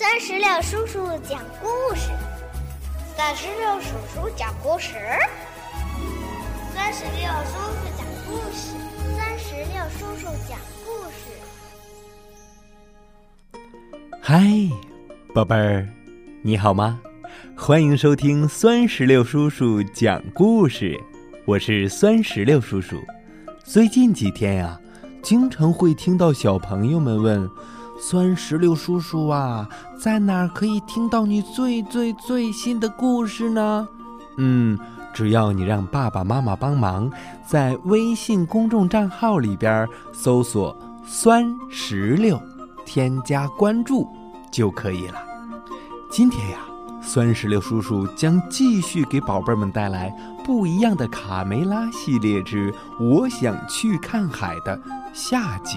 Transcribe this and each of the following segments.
三十六叔叔讲故事，三十六叔叔讲故事，三十六叔叔讲故事，三十六叔叔讲故事。嗨，宝贝儿，你好吗？欢迎收听酸石榴叔叔讲故事，我是酸石榴叔叔。最近几天呀，经常会听到小朋友们问。酸石榴叔叔啊，在哪儿可以听到你最最最新的故事呢？嗯，只要你让爸爸妈妈帮忙，在微信公众账号里边搜索“酸石榴”，添加关注就可以了。今天呀，酸石榴叔叔将继续给宝贝们带来不一样的卡梅拉系列之《我想去看海》的下集。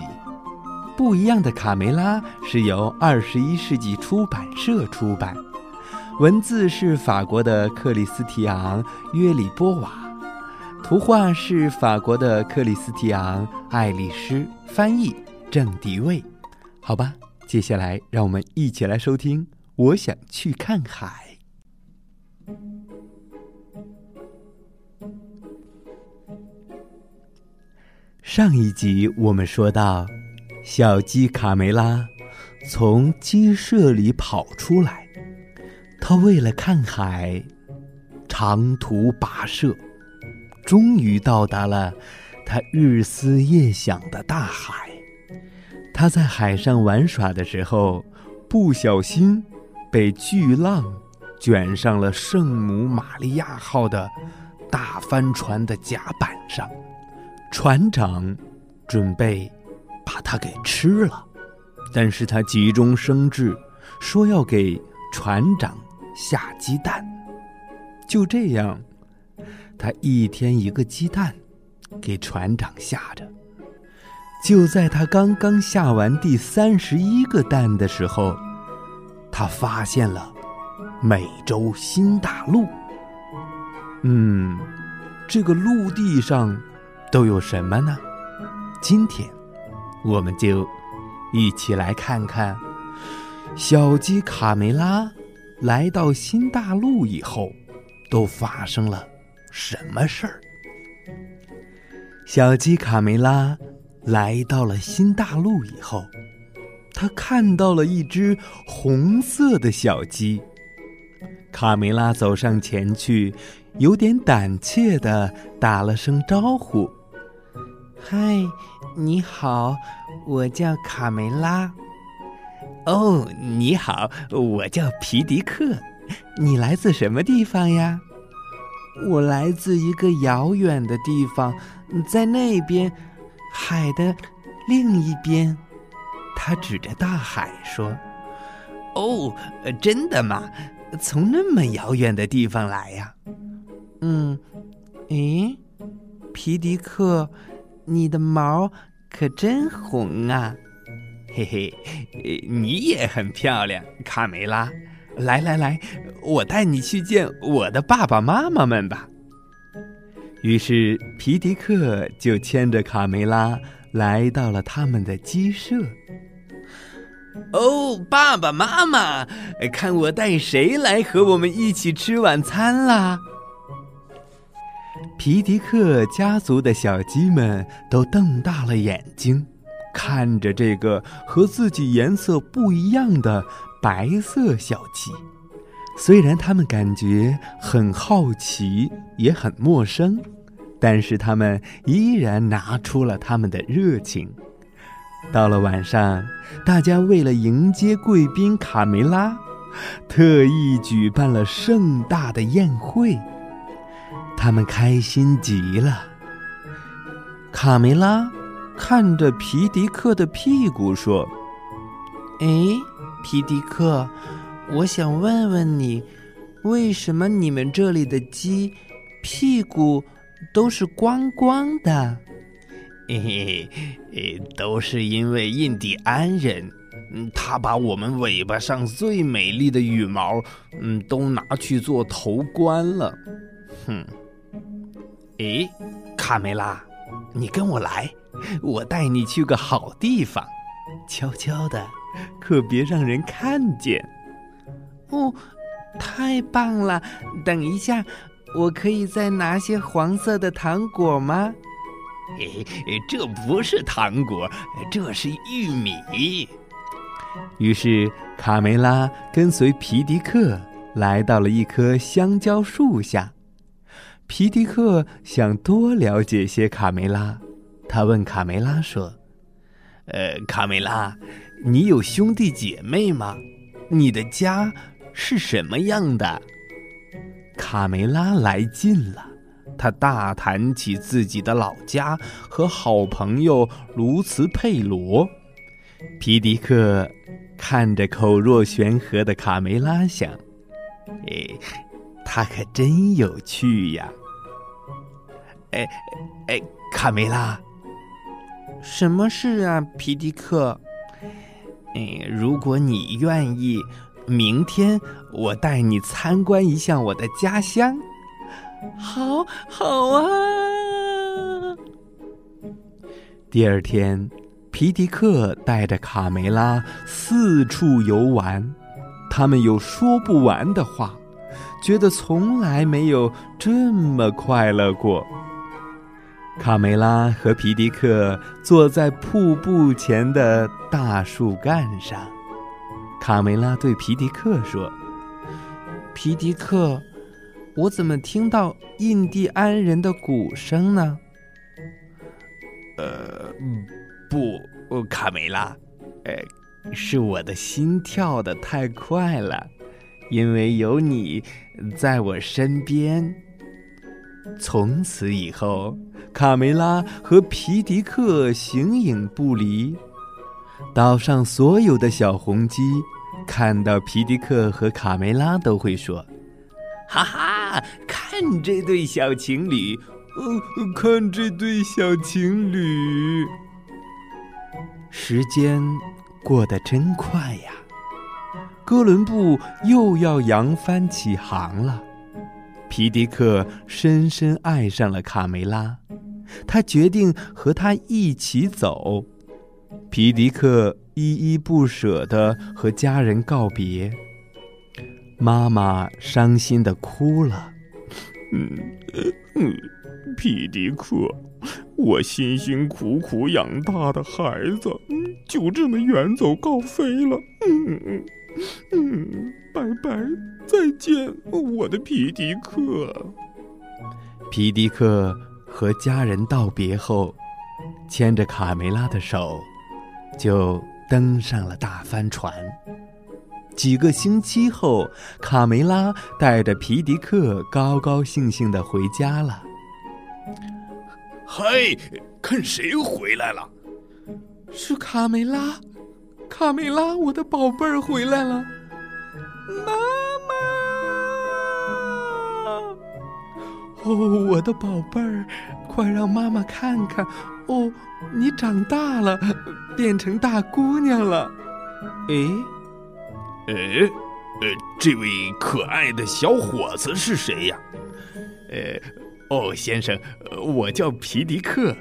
不一样的卡梅拉是由二十一世纪出版社出版，文字是法国的克里斯提昂·约里波瓦，图画是法国的克里斯提昂·爱丽丝，翻译郑迪卫。好吧，接下来让我们一起来收听《我想去看海》。上一集我们说到。小鸡卡梅拉从鸡舍里跑出来，它为了看海，长途跋涉，终于到达了它日思夜想的大海。它在海上玩耍的时候，不小心被巨浪卷上了圣母玛利亚号的大帆船的甲板上，船长准备。把它给吃了，但是他急中生智，说要给船长下鸡蛋。就这样，他一天一个鸡蛋，给船长下着。就在他刚刚下完第三十一个蛋的时候，他发现了美洲新大陆。嗯，这个陆地上都有什么呢？今天。我们就一起来看看小鸡卡梅拉来到新大陆以后都发生了什么事儿。小鸡卡梅拉来到了新大陆以后，他看到了一只红色的小鸡。卡梅拉走上前去，有点胆怯的打了声招呼。嗨，你好，我叫卡梅拉。哦，你好，我叫皮迪克。你来自什么地方呀？我来自一个遥远的地方，在那边，海的另一边。他指着大海说：“哦，真的吗？从那么遥远的地方来呀？”嗯，咦，皮迪克。你的毛可真红啊！嘿嘿，你也很漂亮，卡梅拉。来来来，我带你去见我的爸爸妈妈们吧。于是皮迪克就牵着卡梅拉来到了他们的鸡舍。哦，爸爸妈妈，看我带谁来和我们一起吃晚餐啦！皮迪克家族的小鸡们都瞪大了眼睛，看着这个和自己颜色不一样的白色小鸡。虽然他们感觉很好奇，也很陌生，但是他们依然拿出了他们的热情。到了晚上，大家为了迎接贵宾卡梅拉，特意举办了盛大的宴会。他们开心极了。卡梅拉看着皮迪克的屁股说：“哎，皮迪克，我想问问你，为什么你们这里的鸡屁股都是光光的？”“ 嘿嘿，都是因为印第安人，他把我们尾巴上最美丽的羽毛，嗯，都拿去做头冠了。”哼。诶，卡梅拉，你跟我来，我带你去个好地方，悄悄的可别让人看见。哦，太棒了！等一下，我可以再拿些黄色的糖果吗？嘿，这不是糖果，这是玉米。于是卡梅拉跟随皮迪克来到了一棵香蕉树下。皮迪克想多了解些卡梅拉，他问卡梅拉说：“呃，卡梅拉，你有兄弟姐妹吗？你的家是什么样的？”卡梅拉来劲了，他大谈起自己的老家和好朋友卢茨佩罗。皮迪克看着口若悬河的卡梅拉，想：“。”他可真有趣呀！哎哎，卡梅拉，什么事啊，皮迪克？哎，如果你愿意，明天我带你参观一下我的家乡。好，好啊！第二天，皮迪克带着卡梅拉四处游玩，他们有说不完的话。觉得从来没有这么快乐过。卡梅拉和皮迪克坐在瀑布前的大树干上。卡梅拉对皮迪克说：“皮迪克，我怎么听到印第安人的鼓声呢？”“呃，不，卡梅拉，呃，是我的心跳的太快了。”因为有你在我身边，从此以后，卡梅拉和皮迪克形影不离。岛上所有的小红鸡看到皮迪克和卡梅拉都会说：“哈哈，看这对小情侣，呃，看这对小情侣。”时间过得真快呀。哥伦布又要扬帆起航了，皮迪克深深爱上了卡梅拉，他决定和她一起走。皮迪克依依不舍地和家人告别，妈妈伤心地哭了。嗯嗯，皮迪克，我辛辛苦苦养大的孩子，就这么远走高飞了。嗯嗯。嗯，拜拜，再见，我的皮迪克。皮迪克和家人道别后，牵着卡梅拉的手，就登上了大帆船。几个星期后，卡梅拉带着皮迪克高高兴兴的回家了。嗨，看谁回来了？是卡梅拉。卡梅拉，我的宝贝儿回来了，妈妈！哦，我的宝贝儿，快让妈妈看看！哦，你长大了，变成大姑娘了。哎，哎，呃，这位可爱的小伙子是谁呀？呃，哦，先生，我叫皮迪克。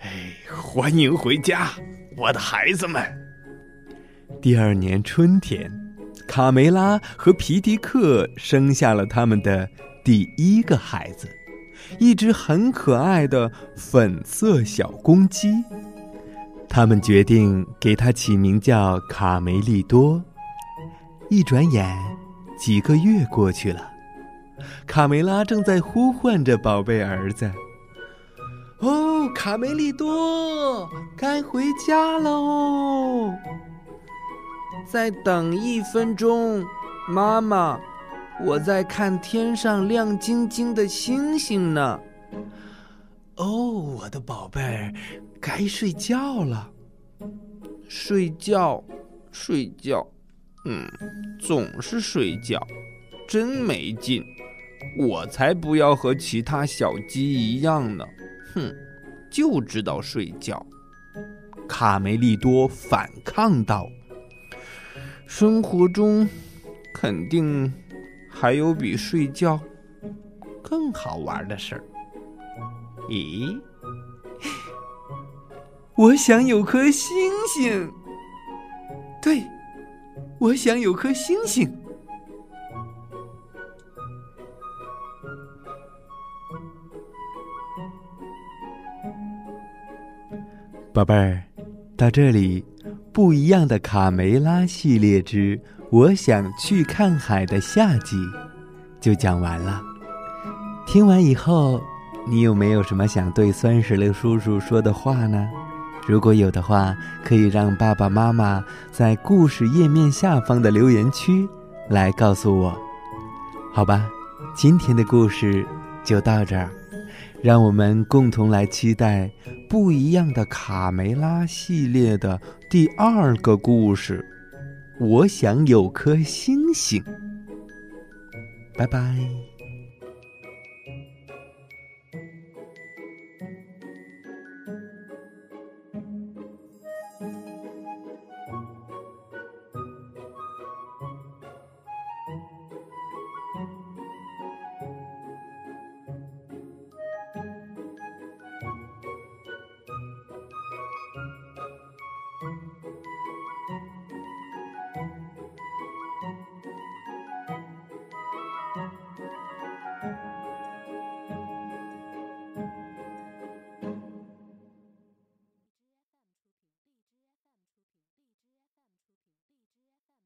哎，欢迎回家，我的孩子们。第二年春天，卡梅拉和皮迪克生下了他们的第一个孩子，一只很可爱的粉色小公鸡。他们决定给它起名叫卡梅利多。一转眼，几个月过去了，卡梅拉正在呼唤着宝贝儿子：“哦，卡梅利多，该回家喽！”再等一分钟，妈妈，我在看天上亮晶晶的星星呢。哦，我的宝贝儿，该睡觉了。睡觉，睡觉，嗯，总是睡觉，真没劲。我才不要和其他小鸡一样呢。哼，就知道睡觉。卡梅利多反抗道。生活中，肯定还有比睡觉更好玩的事儿。咦，我想有颗星星。对，我想有颗星星。宝贝儿，到这里，不一样的卡梅拉系列之《我想去看海》的下集就讲完了。听完以后，你有没有什么想对酸石榴叔叔说的话呢？如果有的话，可以让爸爸妈妈在故事页面下方的留言区来告诉我。好吧，今天的故事就到这儿。让我们共同来期待不一样的卡梅拉系列的第二个故事。我想有颗星星。拜拜。